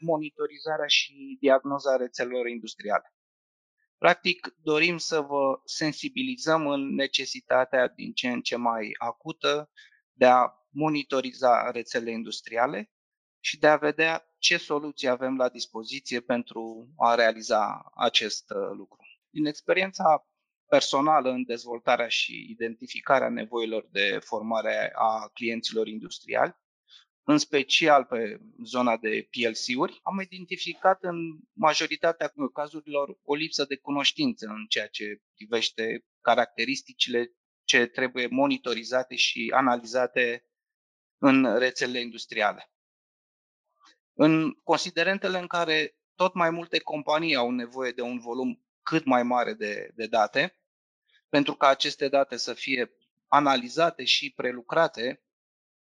monitorizarea și diagnoza rețelelor industriale. Practic, dorim să vă sensibilizăm în necesitatea din ce în ce mai acută de a monitoriza rețelele industriale și de a vedea ce soluții avem la dispoziție pentru a realiza acest uh, lucru. Din experiența personală în dezvoltarea și identificarea nevoilor de formare a clienților industriali, în special pe zona de PLC-uri, am identificat în majoritatea cazurilor o lipsă de cunoștință în ceea ce privește caracteristicile ce trebuie monitorizate și analizate în rețelele industriale. În considerentele în care tot mai multe companii au nevoie de un volum cât mai mare de, de date, pentru ca aceste date să fie analizate și prelucrate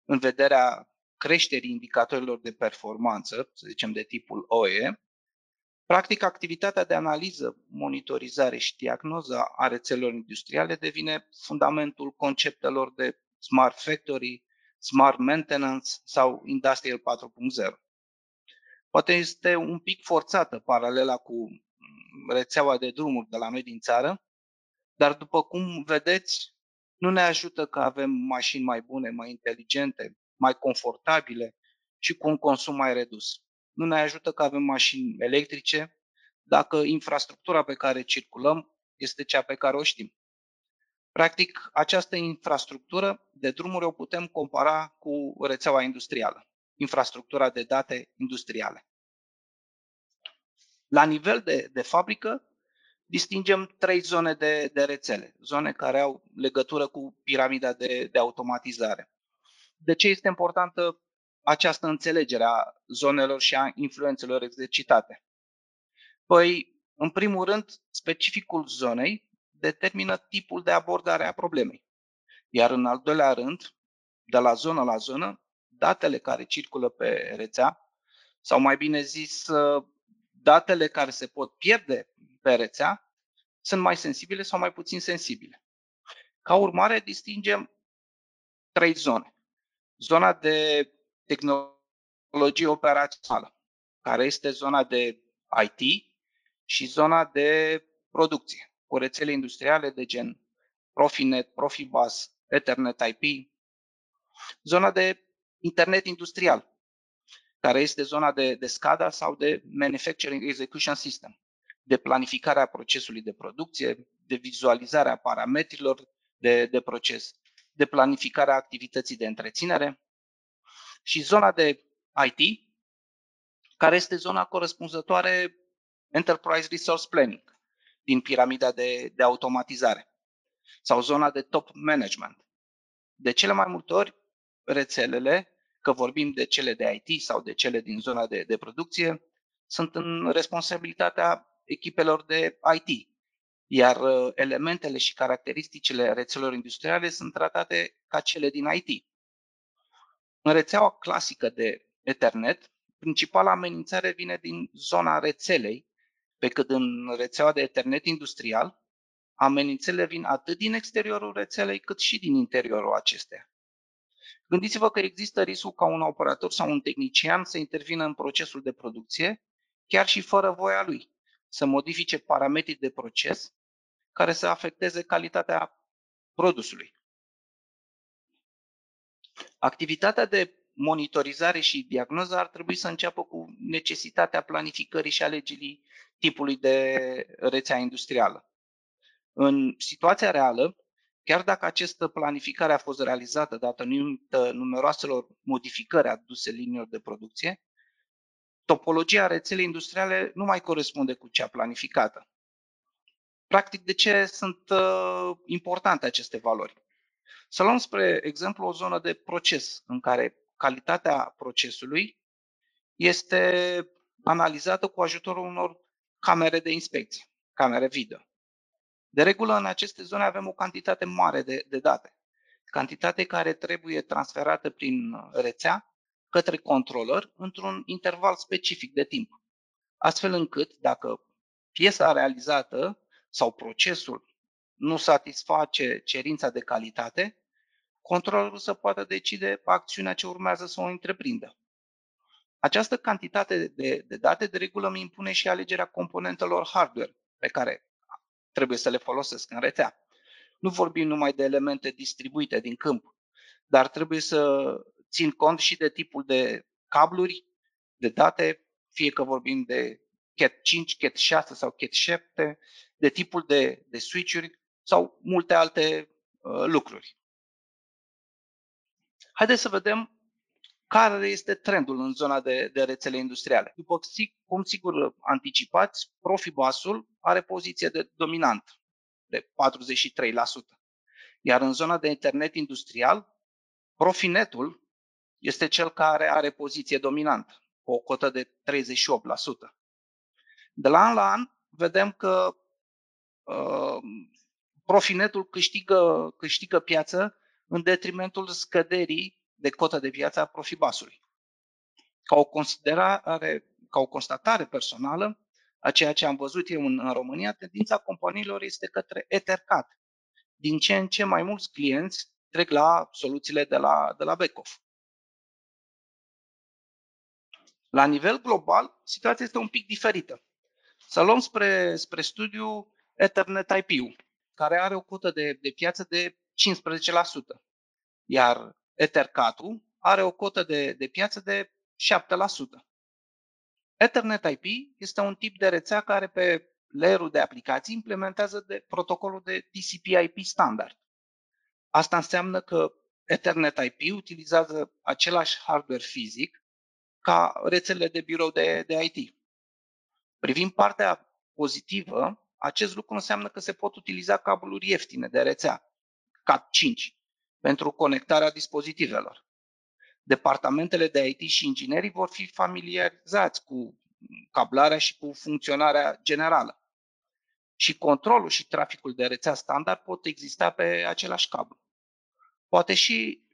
în vederea creșterii indicatorilor de performanță, să zicem de tipul OE, practic activitatea de analiză, monitorizare și diagnoză a rețelelor industriale devine fundamentul conceptelor de smart factory, smart maintenance sau industrial 4.0. Poate este un pic forțată paralela cu rețeaua de drumuri de la noi din țară, dar după cum vedeți, nu ne ajută că avem mașini mai bune, mai inteligente, mai confortabile și cu un consum mai redus. Nu ne ajută că avem mașini electrice dacă infrastructura pe care circulăm este cea pe care o știm. Practic, această infrastructură de drumuri o putem compara cu rețeaua industrială, infrastructura de date industriale. La nivel de, de fabrică, distingem trei zone de, de rețele, zone care au legătură cu piramida de, de automatizare. De ce este importantă această înțelegere a zonelor și a influențelor exercitate? Păi, în primul rând, specificul zonei determină tipul de abordare a problemei. Iar în al doilea rând, de la zonă la zonă, datele care circulă pe rețea, sau mai bine zis, datele care se pot pierde pe rețea, sunt mai sensibile sau mai puțin sensibile. Ca urmare, distingem trei zone. Zona de tehnologie operațională, care este zona de IT și zona de producție, cu rețele industriale de gen Profinet, Profibus, Ethernet IP, zona de internet industrial, care este zona de, de SCADA sau de Manufacturing Execution System, de planificarea procesului de producție, de vizualizarea parametrilor de, de proces, de planificarea activității de întreținere și zona de IT, care este zona corespunzătoare Enterprise Resource Planning din piramida de, de automatizare sau zona de top management. De cele mai multe ori, rețelele, că vorbim de cele de IT sau de cele din zona de, de producție, sunt în responsabilitatea echipelor de IT, iar uh, elementele și caracteristicile rețelelor industriale sunt tratate ca cele din IT. În rețeaua clasică de Ethernet, principala amenințare vine din zona rețelei, pe cât în rețeaua de Ethernet industrial, amenințele vin atât din exteriorul rețelei cât și din interiorul acesteia. Gândiți-vă că există riscul ca un operator sau un tehnician să intervină în procesul de producție, chiar și fără voia lui, să modifice parametrii de proces care să afecteze calitatea produsului. Activitatea de monitorizare și diagnoză ar trebui să înceapă cu necesitatea planificării și alegerii tipului de rețea industrială. În situația reală, chiar dacă această planificare a fost realizată datorită numeroaselor modificări aduse liniilor de producție, topologia rețelei industriale nu mai corespunde cu cea planificată. Practic, de ce sunt uh, importante aceste valori? Să luăm spre exemplu o zonă de proces în care calitatea procesului este analizată cu ajutorul unor camere de inspecție, camere video. De regulă, în aceste zone avem o cantitate mare de, de date, cantitate care trebuie transferată prin rețea către controller într-un interval specific de timp, astfel încât, dacă piesa realizată sau procesul nu satisface cerința de calitate, controllerul să poată decide acțiunea ce urmează să o întreprindă. Această cantitate de, de date de regulă îmi impune și alegerea componentelor hardware pe care trebuie să le folosesc în rețea. Nu vorbim numai de elemente distribuite din câmp, dar trebuie să țin cont și de tipul de cabluri, de date, fie că vorbim de Cat 5, Cat 6 sau Cat 7, de tipul de, de switch-uri sau multe alte uh, lucruri. Haideți să vedem care este trendul în zona de, de rețele industriale. După cum sigur anticipați, Profibusul are poziție de dominant de 43%. Iar în zona de internet industrial, Profinetul este cel care are poziție dominantă, cu o cotă de 38%. De la an la an vedem că uh, Profinetul câștigă, câștigă piață în detrimentul scăderii de cotă de piață a Profibasului. Ca o, considerare, ca o constatare personală a ceea ce am văzut eu în, în România, tendința companiilor este către Ethercat. Din ce în ce mai mulți clienți trec la soluțiile de la, de la Beckhoff. La nivel global, situația este un pic diferită. Să luăm spre, spre studiu Ethernet IP-ul, care are o cotă de, de piață de 15%, iar Ethercat-ul are o cotă de, de piață de 7%. Ethernet IP este un tip de rețea care pe layerul de aplicații implementează de protocolul de TCP/IP standard. Asta înseamnă că Ethernet IP utilizează același hardware fizic ca rețelele de birou de, de IT. Privind partea pozitivă, acest lucru înseamnă că se pot utiliza cabluri ieftine de rețea, Cat5, pentru conectarea dispozitivelor. Departamentele de IT și inginerii vor fi familiarizați cu cablarea și cu funcționarea generală. Și controlul și traficul de rețea standard pot exista pe același cablu. Poate și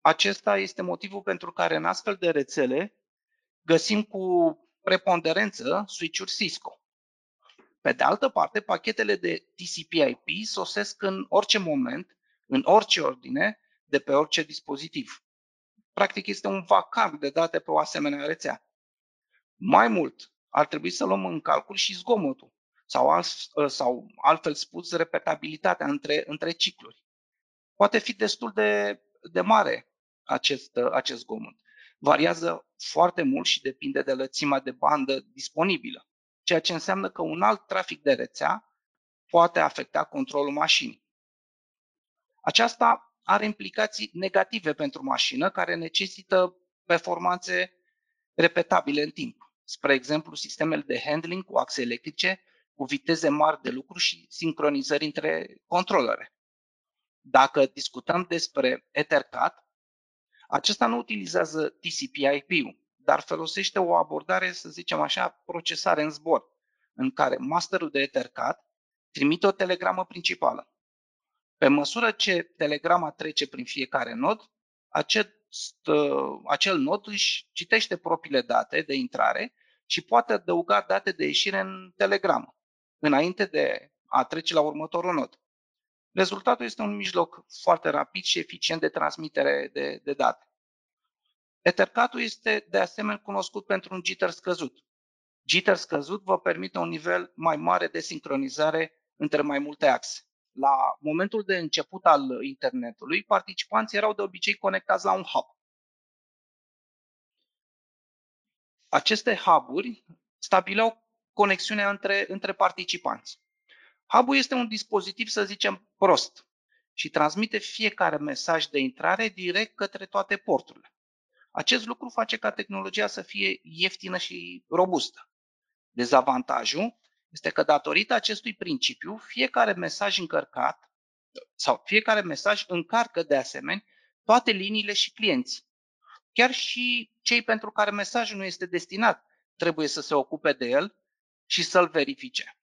acesta este motivul pentru care în astfel de rețele găsim cu preponderență switch-uri Cisco. Pe de altă parte, pachetele de TCP/IP sosesc în orice moment, în orice ordine, de pe orice dispozitiv. Practic este un vacar de date pe o asemenea rețea. Mai mult, ar trebui să luăm în calcul și zgomotul sau, alt, sau altfel spus repetabilitatea între, între cicluri. Poate fi destul de, de mare acest, acest zgomot. Variază foarte mult și depinde de lățimea de bandă disponibilă, ceea ce înseamnă că un alt trafic de rețea poate afecta controlul mașinii. Aceasta are implicații negative pentru mașină care necesită performanțe repetabile în timp. Spre exemplu, sistemele de handling cu axe electrice, cu viteze mari de lucru și sincronizări între controlere. Dacă discutăm despre Ethercat, acesta nu utilizează TCP/IP-ul, dar folosește o abordare, să zicem așa, procesare în zbor, în care masterul de Ethercat trimite o telegramă principală. Pe măsură ce telegrama trece prin fiecare nod, acest, acel nod își citește propriile date de intrare și poate adăuga date de ieșire în telegramă, înainte de a trece la următorul nod. Rezultatul este un mijloc foarte rapid și eficient de transmitere de, de date. Ethercat-ul este de asemenea cunoscut pentru un jitter scăzut. Jitter scăzut vă permite un nivel mai mare de sincronizare între mai multe axe. La momentul de început al internetului, participanții erau de obicei conectați la un hub. Aceste huburi stabileau conexiunea între, între participanți. Hub-ul este un dispozitiv, să zicem, prost și transmite fiecare mesaj de intrare direct către toate porturile. Acest lucru face ca tehnologia să fie ieftină și robustă. Dezavantajul este că datorită acestui principiu, fiecare mesaj încărcat sau fiecare mesaj încarcă de asemenea toate liniile și clienții. Chiar și cei pentru care mesajul nu este destinat trebuie să se ocupe de el și să-l verifice.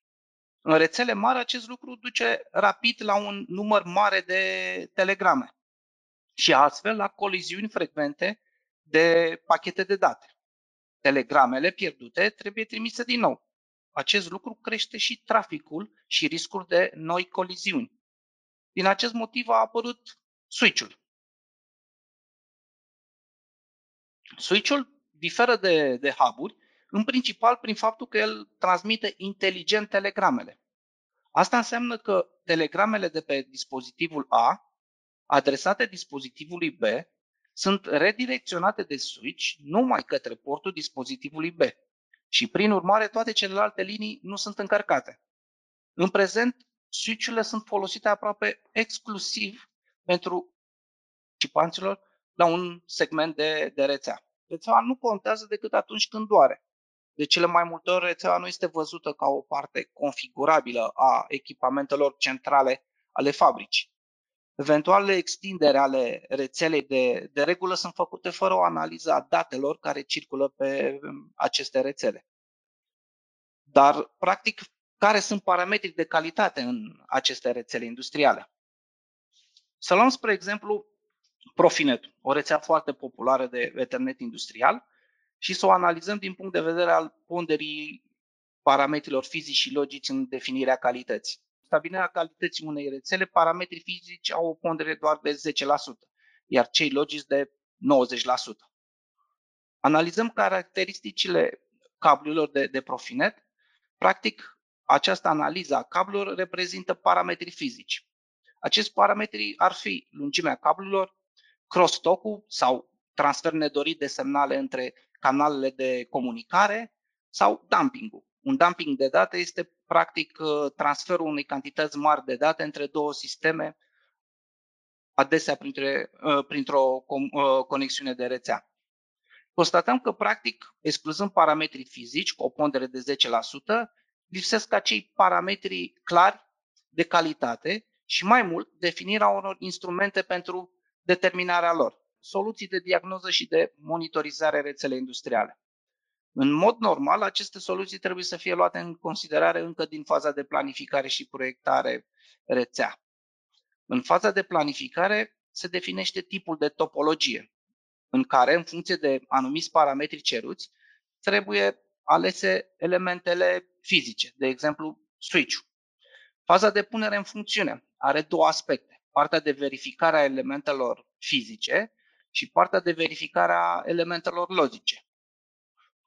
În rețele mari acest lucru duce rapid la un număr mare de telegrame și astfel la coliziuni frecvente de pachete de date. Telegramele pierdute trebuie trimise din nou. Acest lucru crește și traficul și riscul de noi coliziuni. Din acest motiv a apărut switch-ul. Switch-ul diferă de, de hub în principal prin faptul că el transmite inteligent telegramele. Asta înseamnă că telegramele de pe dispozitivul A, adresate dispozitivului B, sunt redirecționate de switch numai către portul dispozitivului B și prin urmare toate celelalte linii nu sunt încărcate. În prezent, switch-urile sunt folosite aproape exclusiv pentru participanților la un segment de, de rețea. Rețeaua nu contează decât atunci când doare. De cele mai multe ori, rețeaua nu este văzută ca o parte configurabilă a echipamentelor centrale ale fabricii. Eventualele extindere ale rețelei de, de regulă sunt făcute fără o analiză a datelor care circulă pe aceste rețele. Dar, practic, care sunt parametrii de calitate în aceste rețele industriale? Să luăm, spre exemplu, Profinet, o rețea foarte populară de Ethernet industrial, și să o analizăm din punct de vedere al ponderii parametrilor fizici și logici în definirea calității. Stabilirea calității unei rețele, parametrii fizici au o pondere doar de 10%, iar cei logici de 90%. Analizăm caracteristicile cablurilor de, de Profinet. Practic, această analiză a cablurilor reprezintă parametrii fizici. Acești parametri ar fi lungimea cablurilor, crosstalk-ul sau transfer nedorit de semnale între canalele de comunicare sau dumping-ul. Un dumping de date este practic uh, transferul unei cantități mari de date între două sisteme, adesea printre, uh, printr-o uh, conexiune de rețea. Constatăm că, practic, excluzând parametrii fizici cu o pondere de 10%, lipsesc acei parametri clari de calitate și mai mult definirea unor instrumente pentru determinarea lor soluții de diagnoză și de monitorizare rețele industriale. În mod normal, aceste soluții trebuie să fie luate în considerare încă din faza de planificare și proiectare rețea. În faza de planificare se definește tipul de topologie, în care, în funcție de anumiți parametri ceruți, trebuie alese elementele fizice, de exemplu switch-ul. Faza de punere în funcțiune are două aspecte. Partea de verificare a elementelor fizice și partea de verificare a elementelor logice.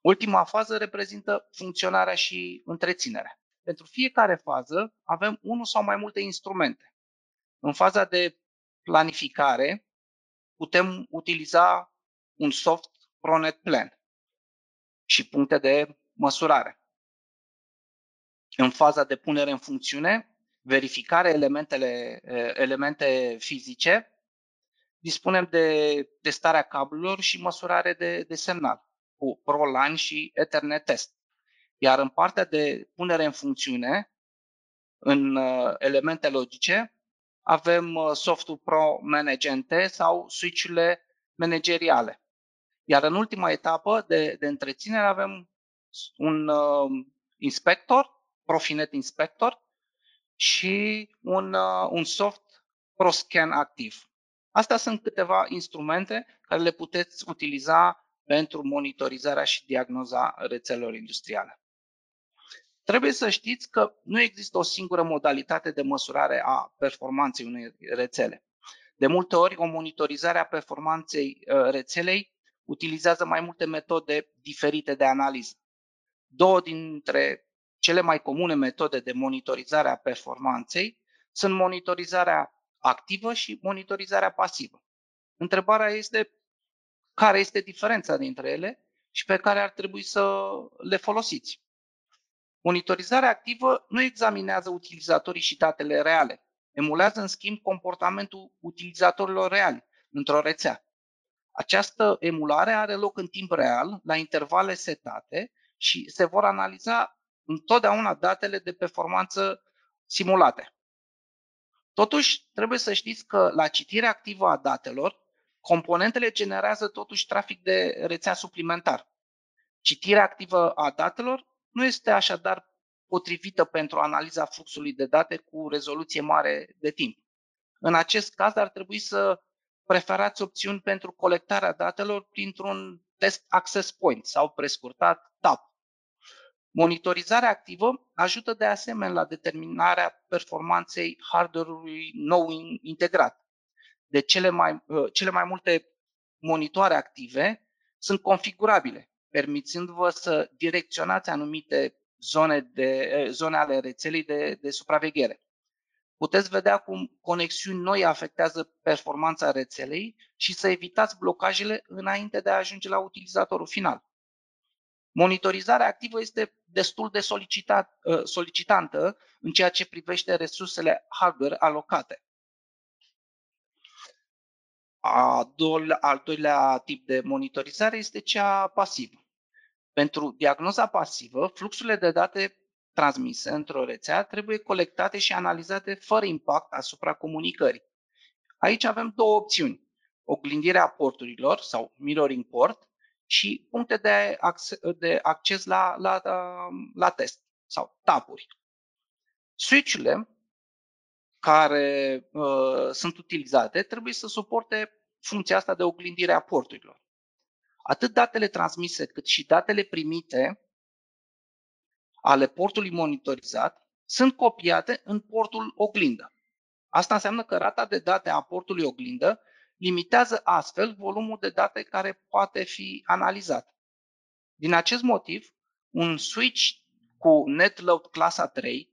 Ultima fază reprezintă funcționarea și întreținerea. Pentru fiecare fază avem unul sau mai multe instrumente. În faza de planificare putem utiliza un soft ProNet Plan și puncte de măsurare. În faza de punere în funcțiune, verificare elementele, elemente fizice dispunem de testarea cablurilor și măsurare de, de semnal cu ProLine și Ethernet Test. Iar în partea de punere în funcțiune, în uh, elemente logice, avem uh, softul Pro Managente sau switch-urile manageriale. Iar în ultima etapă de, de întreținere avem un uh, inspector, Profinet Inspector și un, uh, un soft ProScan activ. Astea sunt câteva instrumente care le puteți utiliza pentru monitorizarea și diagnoza rețelelor industriale. Trebuie să știți că nu există o singură modalitate de măsurare a performanței unei rețele. De multe ori, o monitorizare a performanței uh, rețelei utilizează mai multe metode diferite de analiză. Două dintre cele mai comune metode de monitorizare a performanței sunt monitorizarea activă și monitorizarea pasivă. Întrebarea este care este diferența dintre ele și pe care ar trebui să le folosiți. Monitorizarea activă nu examinează utilizatorii și datele reale, emulează în schimb comportamentul utilizatorilor reali într-o rețea. Această emulare are loc în timp real, la intervale setate și se vor analiza întotdeauna datele de performanță simulate. Totuși, trebuie să știți că la citirea activă a datelor, componentele generează totuși trafic de rețea suplimentar. Citirea activă a datelor nu este așadar potrivită pentru analiza fluxului de date cu rezoluție mare de timp. În acest caz ar trebui să preferați opțiuni pentru colectarea datelor printr-un test access point sau prescurtat TAP. Monitorizarea activă ajută de asemenea la determinarea performanței hardware-ului nou integrat. De cele mai, uh, cele mai multe monitoare active sunt configurabile, permițându-vă să direcționați anumite zone, de, zone ale rețelei de, de supraveghere. Puteți vedea cum conexiuni noi afectează performanța rețelei și să evitați blocajele înainte de a ajunge la utilizatorul final. Monitorizarea activă este destul de solicitat, solicitantă în ceea ce privește resursele hardware alocate. A doilea, al doilea tip de monitorizare este cea pasivă. Pentru diagnoza pasivă, fluxurile de date transmise într-o rețea trebuie colectate și analizate fără impact asupra comunicării. Aici avem două opțiuni. Oglindirea porturilor sau mirroring port și puncte de, acces, de acces la, la, la, la test sau tapuri. Switch-urile care uh, sunt utilizate trebuie să suporte funcția asta de oglindire a porturilor. Atât datele transmise cât și datele primite ale portului monitorizat sunt copiate în portul oglindă. Asta înseamnă că rata de date a portului oglindă limitează astfel volumul de date care poate fi analizat. Din acest motiv, un switch cu netload clasa 3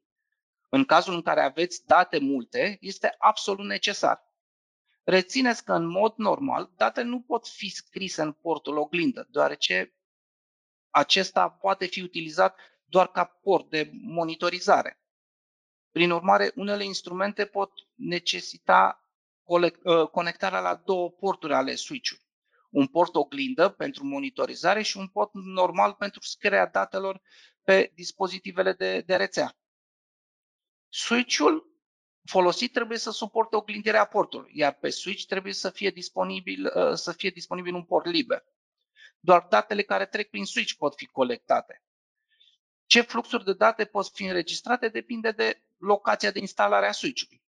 în cazul în care aveți date multe, este absolut necesar. Rețineți că în mod normal datele nu pot fi scrise în portul oglindă, deoarece acesta poate fi utilizat doar ca port de monitorizare. Prin urmare, unele instrumente pot necesita ă, conectarea la două porturi ale switch-ului. Un port oglindă pentru monitorizare și un port normal pentru scrierea datelor pe dispozitivele de, de rețea. Switch-ul folosit trebuie să suporte oglindirea portului, iar pe switch trebuie să fie disponibil, uh, să fie disponibil un port liber. Doar datele care trec prin switch pot fi colectate. Ce fluxuri de date pot fi înregistrate depinde de locația de instalare a switch-ului.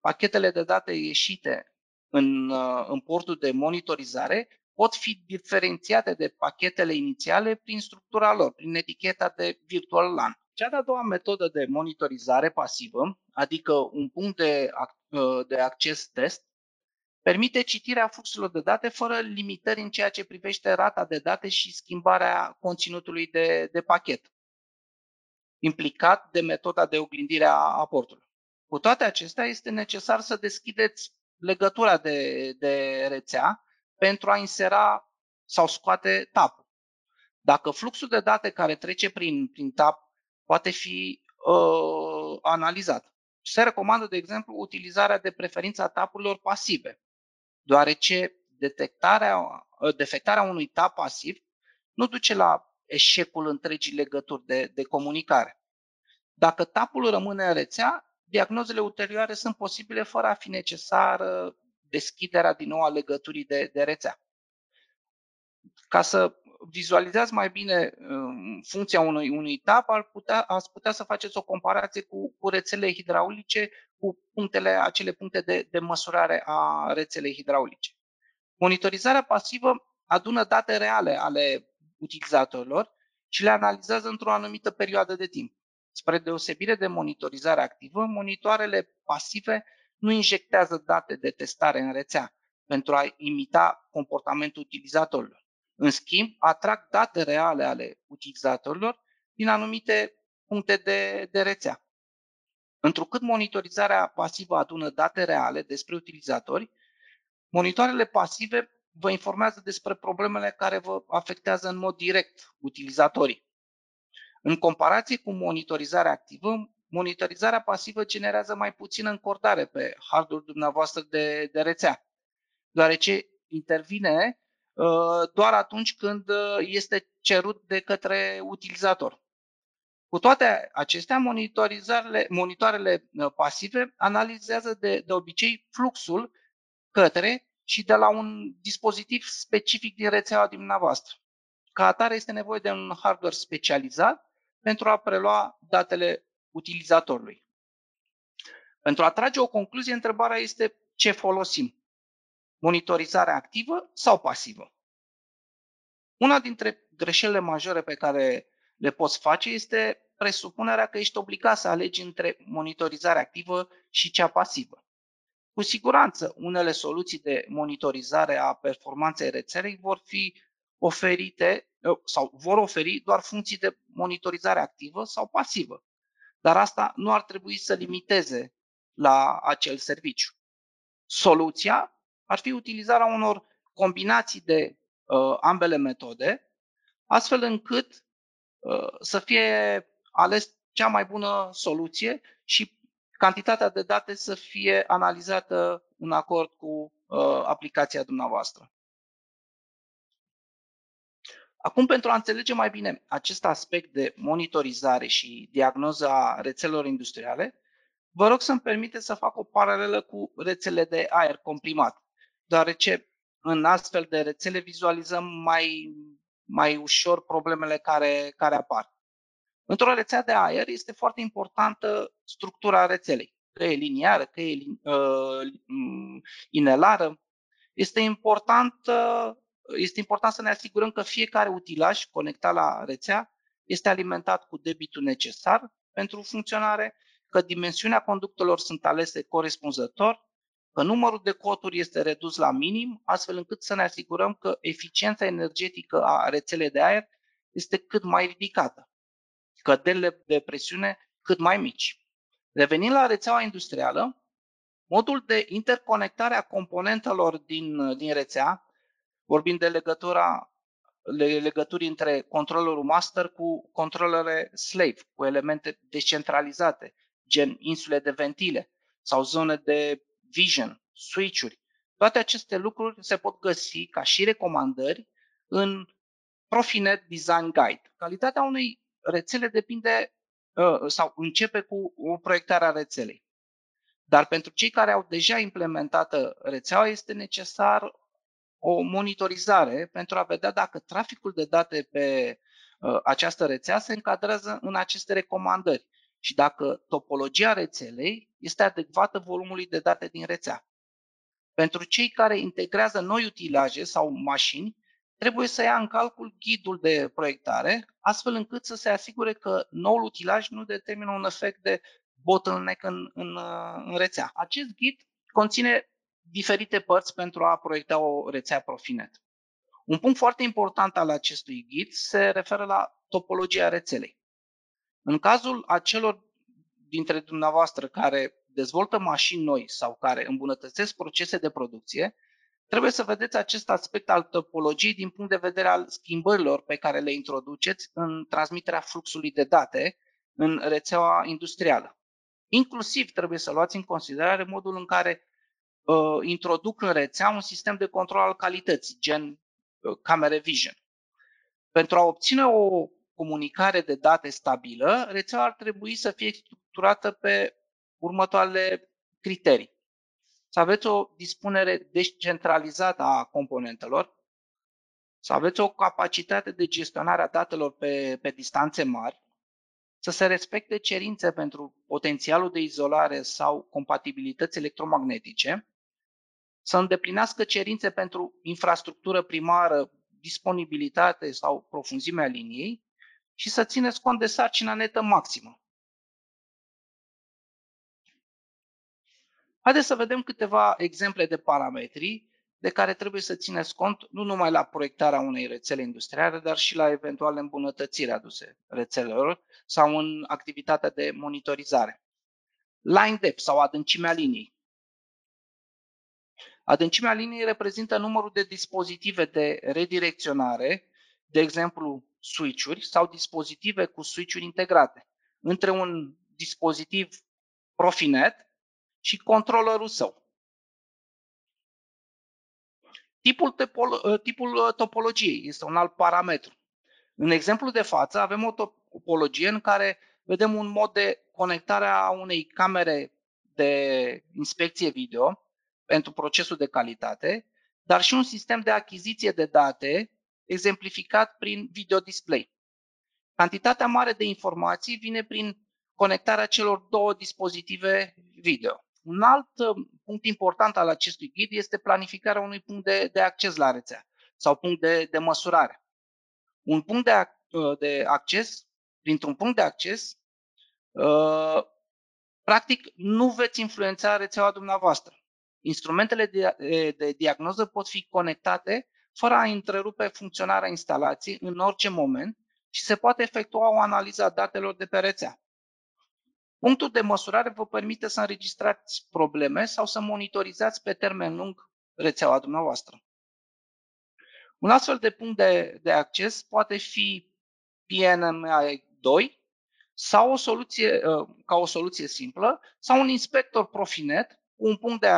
Pachetele de date ieșite în, uh, în portul de monitorizare pot fi diferențiate de pachetele inițiale prin structura lor, prin eticheta de virtual LAN. Cea de-a doua metodă de monitorizare pasivă, adică un punct de, uh, de acces test, permite citirea fluxurilor de date fără limitări în ceea ce privește rata de date și schimbarea conținutului de, de pachet, implicat de metoda de oglindire a aportului. Cu toate acestea, este necesar să deschideți legătura de, de rețea pentru a insera sau scoate tab. Dacă fluxul de date care trece prin, prin tab poate fi uh, analizat. Se recomandă, de exemplu, utilizarea de preferință a tapurilor pasive, deoarece detectarea, uh, defectarea unui tap pasiv nu duce la eșecul întregii legături de, de comunicare. Dacă tapul rămâne în rețea, diagnozele ulterioare sunt posibile fără a fi necesară deschiderea din nou a legăturii de, de rețea. Ca să vizualizați mai bine um, funcția unui, unui tap, ar putea, ați putea să faceți o comparație cu, cu rețelele hidraulice, cu punctele, acele puncte de, de măsurare a rețelei hidraulice. Monitorizarea pasivă adună date reale ale utilizatorilor și le analizează într-o anumită perioadă de timp. Spre deosebire de monitorizare activă, monitoarele pasive nu injectează date de testare în rețea pentru a imita comportamentul utilizatorilor. În schimb, atrag date reale ale utilizatorilor din anumite puncte de, de rețea. Întrucât monitorizarea pasivă adună date reale despre utilizatori, monitoarele pasive vă informează despre problemele care vă afectează în mod direct utilizatorii. În comparație cu monitorizarea activă, monitorizarea pasivă generează mai puțină încordare pe hardware dumneavoastră de, de rețea, deoarece intervine Uh, doar atunci când uh, este cerut de către utilizator. Cu toate acestea, monitoarele uh, pasive analizează de, de obicei fluxul către și de la un dispozitiv specific din rețeaua dumneavoastră. Ca atare este nevoie de un hardware specializat pentru a prelua datele utilizatorului. Pentru a trage o concluzie, întrebarea este ce folosim monitorizare activă sau pasivă. Una dintre greșelile majore pe care le poți face este presupunerea că ești obligat să alegi între monitorizare activă și cea pasivă. Cu siguranță, unele soluții de monitorizare a performanței rețelei vor fi oferite sau vor oferi doar funcții de monitorizare activă sau pasivă. Dar asta nu ar trebui să limiteze la acel serviciu. Soluția ar fi utilizarea unor combinații de uh, ambele metode, astfel încât uh, să fie ales cea mai bună soluție și cantitatea de date să fie analizată în acord cu uh, aplicația dumneavoastră. Acum, pentru a înțelege mai bine acest aspect de monitorizare și diagnoza rețelelor industriale, vă rog să-mi permite să fac o paralelă cu rețele de aer comprimat, deoarece în astfel de rețele vizualizăm mai, mai ușor problemele care, care apar. Într-o rețea de aer este foarte importantă structura rețelei, că e liniară, că e uh, inelară. Este important, este important să ne asigurăm că fiecare utilaj conectat la rețea este alimentat cu debitul necesar pentru funcționare, că dimensiunea conductelor sunt alese corespunzător, că numărul de coturi este redus la minim, astfel încât să ne asigurăm că eficiența energetică a rețelei de aer este cât mai ridicată scăderile de presiune cât mai mici. Revenind la rețeaua industrială, modul de interconectare a componentelor din, din rețea, vorbim de legătura legături între controllerul master cu controlere slave, cu elemente descentralizate, gen insule de ventile sau zone de vision, switch-uri. Toate aceste lucruri se pot găsi ca și recomandări în Profinet Design Guide. Calitatea unei rețele depinde uh, sau începe cu o proiectare a rețelei. Dar pentru cei care au deja implementată rețeaua este necesar o monitorizare pentru a vedea dacă traficul de date pe uh, această rețea se încadrează în aceste recomandări și dacă topologia rețelei este adecvată volumului de date din rețea. Pentru cei care integrează noi utilaje sau mașini, trebuie să ia în calcul ghidul de proiectare, astfel încât să se asigure că noul utilaj nu determină un efect de bottleneck în, în, în rețea. Acest ghid conține diferite părți pentru a proiecta o rețea Profinet. Un punct foarte important al acestui ghid se referă la topologia rețelei. În cazul acelor dintre dumneavoastră care dezvoltă mașini noi sau care îmbunătățesc procese de producție, Trebuie să vedeți acest aspect al topologiei din punct de vedere al schimbărilor pe care le introduceți în transmiterea fluxului de date în rețeaua industrială. Inclusiv trebuie să luați în considerare modul în care uh, introduc în rețea un sistem de control al calității, gen uh, camere vision. Pentru a obține o comunicare de date stabilă, rețeaua ar trebui să fie structurată pe următoarele criterii. Să aveți o dispunere descentralizată a componentelor, să aveți o capacitate de gestionare a datelor pe, pe distanțe mari, să se respecte cerințe pentru potențialul de izolare sau compatibilități electromagnetice, să îndeplinească cerințe pentru infrastructură primară, disponibilitate sau profunzimea liniei și să țineți cont de sarcina netă maximă. Haideți să vedem câteva exemple de parametri de care trebuie să țineți cont nu numai la proiectarea unei rețele industriale, dar și la eventuale îmbunătățiri aduse rețelelor sau în activitatea de monitorizare. Line depth sau adâncimea liniei. Adâncimea liniei reprezintă numărul de dispozitive de redirecționare, de exemplu switch-uri sau dispozitive cu switch-uri integrate, între un dispozitiv Profinet și controllerul său. Tipul, topolo- tipul topologiei este un alt parametru. În exemplu de față avem o topologie în care vedem un mod de conectare a unei camere de inspecție video pentru procesul de calitate, dar și un sistem de achiziție de date exemplificat prin video display. Cantitatea mare de informații vine prin conectarea celor două dispozitive video. Un alt uh, punct important al acestui ghid este planificarea unui punct de, de acces la rețea sau punct de, de măsurare. Un punct de, uh, de acces, printr-un punct de acces, uh, practic nu veți influența rețeaua dumneavoastră. Instrumentele de, de diagnoză pot fi conectate fără a întrerupe funcționarea instalației în orice moment și se poate efectua o analiză a datelor de pe rețea. Punctul de măsurare vă permite să înregistrați probleme sau să monitorizați pe termen lung rețeaua dumneavoastră. Un astfel de punct de, de acces poate fi PNMI 2 sau o soluție, uh, ca o soluție simplă sau un inspector Profinet cu un punct de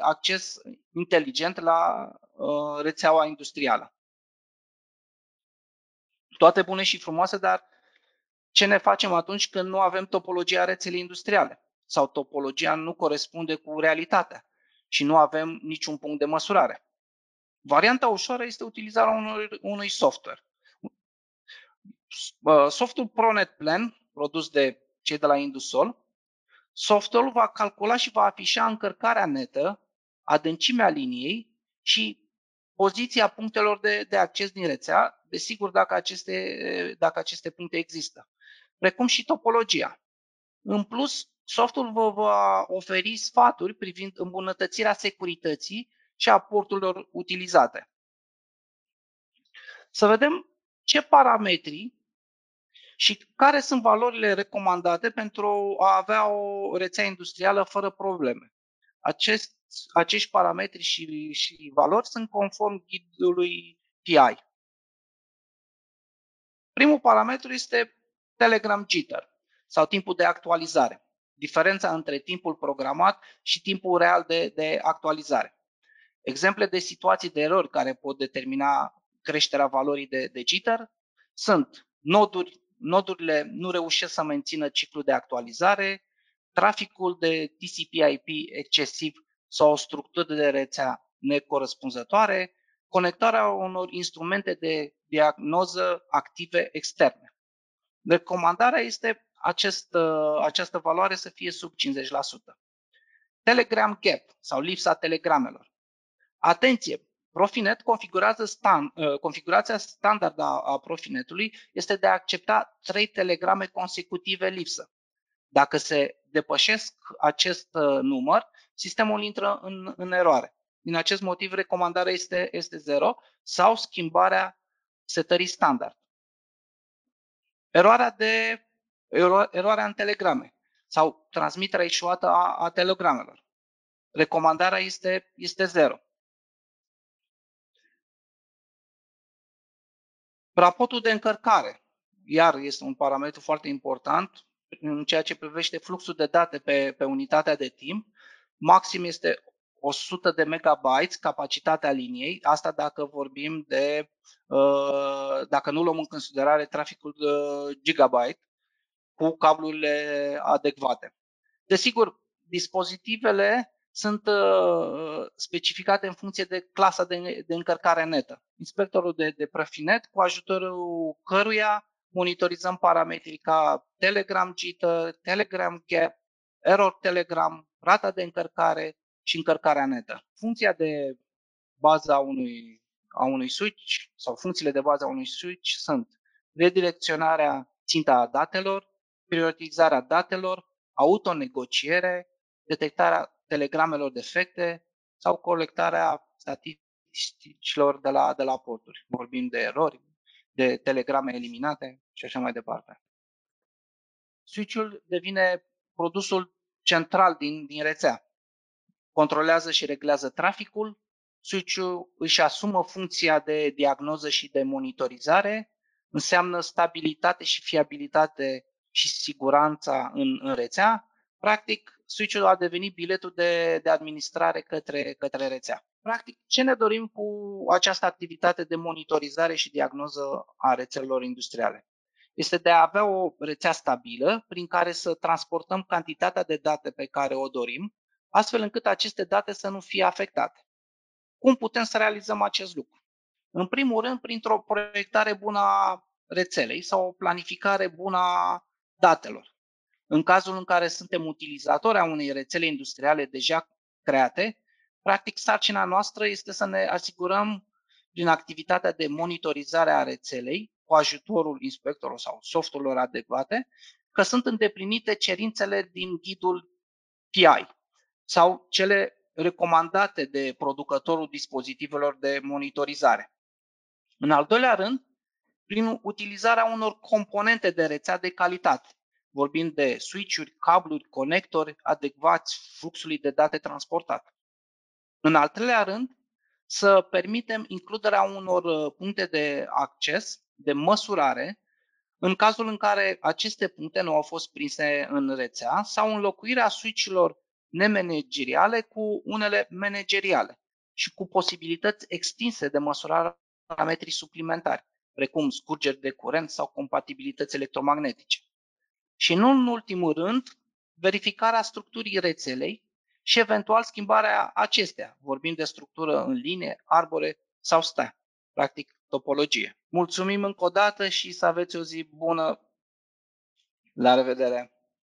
acces inteligent la uh, rețeaua industrială. Toate bune și frumoase, dar ce ne facem atunci când nu avem topologia rețelei industriale sau topologia nu corespunde cu realitatea și nu avem niciun punct de măsurare? Varianta ușoară este utilizarea unui, unui software. Softul ProNet Plan, produs de cei de la Indusol, softul va calcula și va afișa încărcarea netă, adâncimea liniei și poziția punctelor de, de acces din rețea, desigur dacă aceste, dacă aceste puncte există, precum și topologia. În plus, softul vă va oferi sfaturi privind îmbunătățirea securității și a porturilor utilizate. Să vedem ce parametri și care sunt valorile recomandate pentru a avea o rețea industrială fără probleme. Acest, acești parametri și, și valori sunt conform ghidului PI. Primul parametru este Telegram Jitter sau timpul de actualizare. Diferența între timpul programat și timpul real de, de actualizare. Exemple de situații de erori care pot determina creșterea valorii de, de jitter sunt noduri, nodurile nu reușesc să mențină ciclul de actualizare, traficul de TCP/IP excesiv sau o structură de rețea necorespunzătoare, conectarea unor instrumente de diagnoză active externe. Recomandarea este acest, această valoare să fie sub 50%. Telegram Gap sau lipsa telegramelor. Atenție! Profinet configurează stand, uh, configurația standard a, a Profinetului este de a accepta trei telegrame consecutive lipsă. Dacă se depășesc acest uh, număr, sistemul intră în, în eroare. Din acest motiv, recomandarea este, este 0 sau schimbarea setării standard. Eroarea, de, ero, eroarea în telegrame sau transmiterea ieșuată a, a telegramelor. Recomandarea este, este 0. Raportul de încărcare, iar este un parametru foarte important în ceea ce privește fluxul de date pe, pe unitatea de timp. Maxim este 100 de megabytes capacitatea liniei, asta dacă vorbim de, uh, dacă nu luăm în considerare traficul de gigabyte cu cablurile adecvate. Desigur, dispozitivele sunt uh, specificate în funcție de clasa de, de încărcare netă. Inspectorul de, de Prefinet, cu ajutorul căruia monitorizăm parametrii ca Telegram jitter, Telegram gap, error Telegram, rata de încărcare și încărcarea netă. Funcția de bază a unui, a unui switch sau funcțiile de bază a unui switch sunt redirecționarea ținta datelor, prioritizarea datelor, autonegociere, detectarea telegramelor defecte sau colectarea statisticilor de la, de la porturi. Vorbim de erori, de telegrame eliminate și așa mai departe. Switch-ul devine produsul central din, din rețea. Controlează și reglează traficul, switch-ul își asumă funcția de diagnoză și de monitorizare, înseamnă stabilitate și fiabilitate și siguranța în, în rețea. Practic, switch-ul a devenit biletul de, de administrare către, către rețea. Practic, ce ne dorim cu această activitate de monitorizare și diagnoză a rețelelor industriale? Este de a avea o rețea stabilă prin care să transportăm cantitatea de date pe care o dorim, astfel încât aceste date să nu fie afectate. Cum putem să realizăm acest lucru? În primul rând, printr-o proiectare bună a rețelei sau o planificare bună a datelor. În cazul în care suntem utilizatori a unei rețele industriale deja create, practic sarcina noastră este să ne asigurăm prin activitatea de monitorizare a rețelei, cu ajutorul inspectorilor sau softurilor adecvate, că sunt îndeplinite cerințele din ghidul PI sau cele recomandate de producătorul dispozitivelor de monitorizare. În al doilea rând, prin utilizarea unor componente de rețea de calitate, vorbind de switch-uri, cabluri, conectori adecvați fluxului de date transportat. În al treilea rând, să permitem includerea unor uh, puncte de acces, de măsurare, în cazul în care aceste puncte nu au fost prinse în rețea sau înlocuirea switch-urilor nemanageriale cu unele manageriale și cu posibilități extinse de măsurare parametrii suplimentari, precum scurgeri de curent sau compatibilități electromagnetice. Și nu în ultimul rând, verificarea structurii rețelei și eventual schimbarea acestea, vorbim de structură în linie, arbore sau stea, practic topologie. Mulțumim încă o dată și să aveți o zi bună. La revedere!